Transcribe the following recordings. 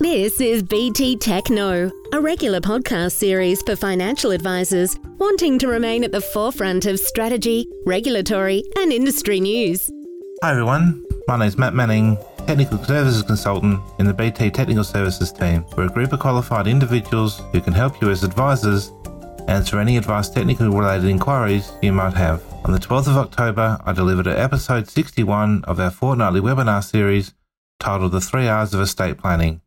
This is BT Tech Knows, a regular podcast series for financial advisors wanting to remain at the forefront of strategy, regulatory, and industry news. Hi everyone, my name is Matt Manning, Technical Services Consultant in the BT Technical Services team. We're a group of qualified individuals who can help you as advisors answer any advice technical related inquiries you might have. On the 12th of October, I delivered episode 61 of our fortnightly webinar series titled The Three R's of Estate Planning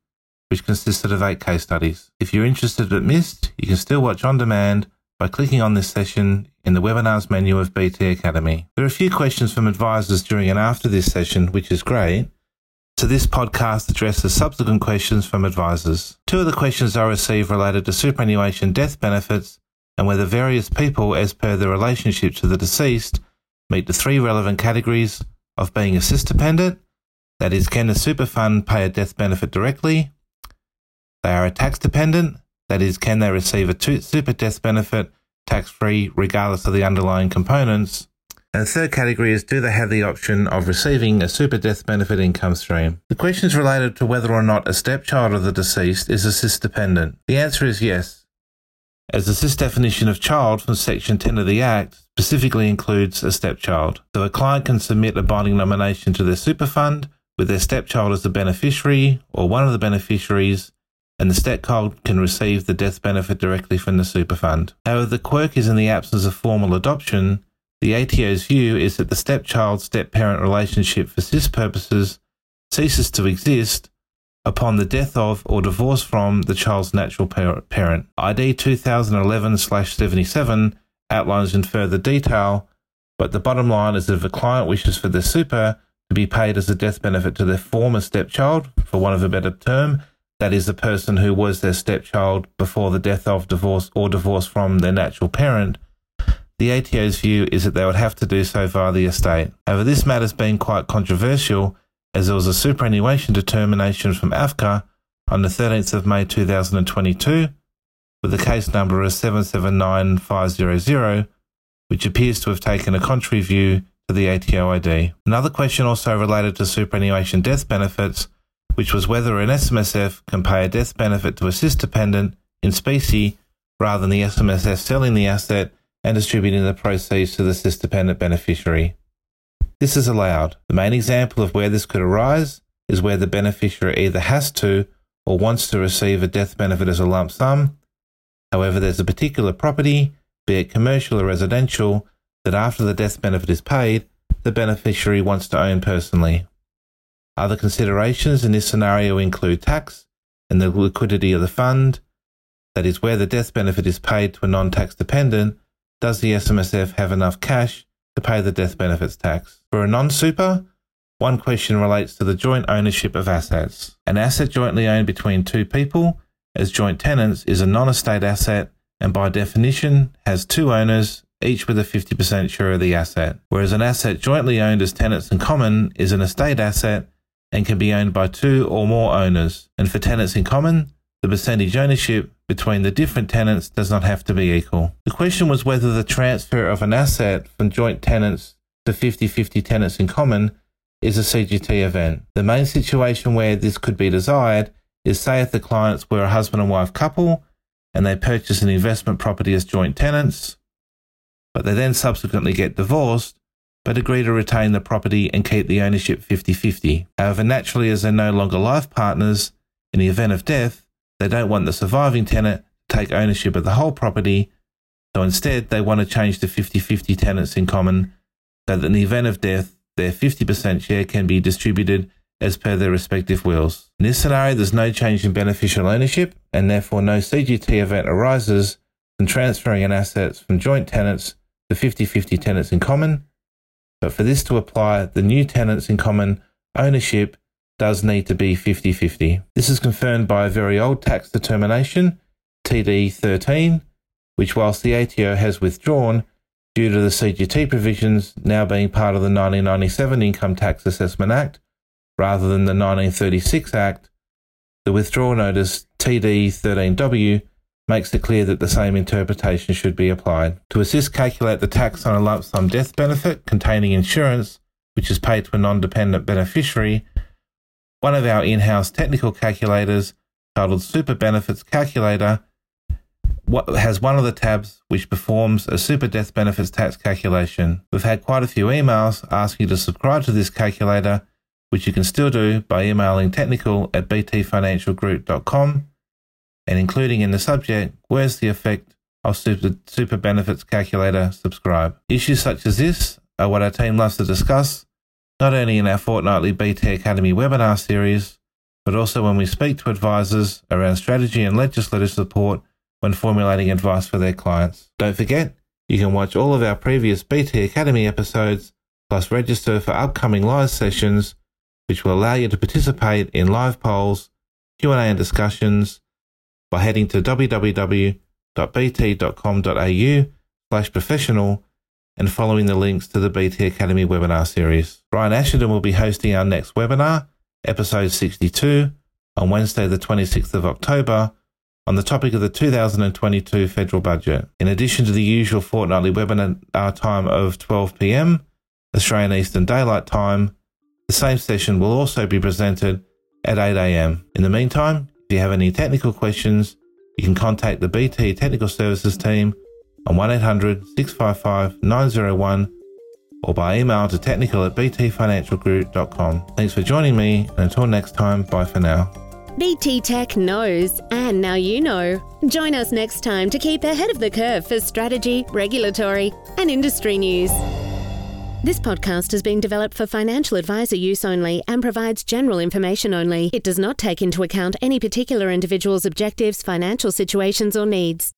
which consisted of eight case studies. If you're interested but missed, you can still watch on demand by clicking on this session in the webinars menu of BT Academy. There are a few questions from advisors during and after this session, which is great. So this podcast addresses subsequent questions from advisors. Two of the questions I received related to superannuation death benefits and whether various people, as per their relationship to the deceased, meet the three relevant categories of being a SIS dependent, that is, can the super fund pay a death benefit directly, they are a tax dependent, that is, can they receive a super death benefit tax free regardless of the underlying components? And the third category is do they have the option of receiving a super death benefit income stream? The question is related to whether or not a stepchild of the deceased is a SIS dependent. The answer is yes, as the SIS definition of child from Section 10 of the Act specifically includes a stepchild. So a client can submit a binding nomination to their super fund with their stepchild as the beneficiary or one of the beneficiaries and the stepchild can receive the death benefit directly from the super fund. However, the quirk is in the absence of formal adoption, the ATO's view is that the stepchild step parent relationship for SIS purposes ceases to exist upon the death of or divorce from the child's natural parent. ID 2011 77 outlines in further detail, but the bottom line is that if a client wishes for their super to be paid as a death benefit to their former stepchild, for want of a better term, that is the person who was their stepchild before the death of divorce or divorce from their natural parent, the ATO's view is that they would have to do so via the estate. However, this matter has been quite controversial as there was a superannuation determination from AFCA on the 13th of May 2022 with the case number of 779500, which appears to have taken a contrary view to the ATO ID. Another question also related to superannuation death benefits which was whether an SMSF can pay a death benefit to a SIS dependent in specie rather than the SMSF selling the asset and distributing the proceeds to the SIS dependent beneficiary. This is allowed. The main example of where this could arise is where the beneficiary either has to or wants to receive a death benefit as a lump sum. However, there's a particular property, be it commercial or residential, that after the death benefit is paid, the beneficiary wants to own personally. Other considerations in this scenario include tax and the liquidity of the fund, that is, where the death benefit is paid to a non tax dependent, does the SMSF have enough cash to pay the death benefits tax? For a non super, one question relates to the joint ownership of assets. An asset jointly owned between two people as joint tenants is a non estate asset and by definition has two owners, each with a 50% share of the asset. Whereas an asset jointly owned as tenants in common is an estate asset and can be owned by two or more owners. And for tenants in common, the percentage ownership between the different tenants does not have to be equal. The question was whether the transfer of an asset from joint tenants to 50 50 tenants in common is a CGT event. The main situation where this could be desired is say if the clients were a husband and wife couple and they purchase an investment property as joint tenants, but they then subsequently get divorced but agree to retain the property and keep the ownership 50 50. However, naturally, as they're no longer life partners, in the event of death, they don't want the surviving tenant to take ownership of the whole property, so instead they want to change to 50 50 tenants in common so that in the event of death, their 50% share can be distributed as per their respective wills. In this scenario, there's no change in beneficial ownership, and therefore no CGT event arises from transferring an assets from joint tenants to 50 50 tenants in common but for this to apply, the new tenants in common ownership does need to be 50 50. This is confirmed by a very old tax determination, TD 13, which, whilst the ATO has withdrawn due to the CGT provisions now being part of the 1997 Income Tax Assessment Act rather than the 1936 Act, the withdrawal notice TD 13W makes it clear that the same interpretation should be applied. To assist calculate the tax on a lump sum death benefit containing insurance, which is paid to a non dependent beneficiary, one of our in house technical calculators titled Super Benefits Calculator has one of the tabs which performs a super death benefits tax calculation. We've had quite a few emails asking you to subscribe to this calculator, which you can still do by emailing technical at btfinancialgroup.com and including in the subject, where's the effect of super, super benefits calculator subscribe. Issues such as this are what our team loves to discuss, not only in our fortnightly BT Academy webinar series, but also when we speak to advisors around strategy and legislative support when formulating advice for their clients. Don't forget, you can watch all of our previous BT Academy episodes, plus register for upcoming live sessions, which will allow you to participate in live polls, Q&A and discussions by heading to www.bt.com.au slash professional and following the links to the BT Academy webinar series. Brian Ashenden will be hosting our next webinar, episode 62, on Wednesday the 26th of October, on the topic of the 2022 federal budget. In addition to the usual fortnightly webinar time of 12 pm, Australian Eastern Daylight Time, the same session will also be presented at 8 am. In the meantime, if you have any technical questions, you can contact the BT Technical Services team on 1800 655 901 or by email to technical at btfinancialgroup.com. Thanks for joining me, and until next time, bye for now. BT Tech knows, and now you know. Join us next time to keep ahead of the curve for strategy, regulatory, and industry news. This podcast has been developed for financial advisor use only and provides general information only. It does not take into account any particular individual's objectives, financial situations, or needs.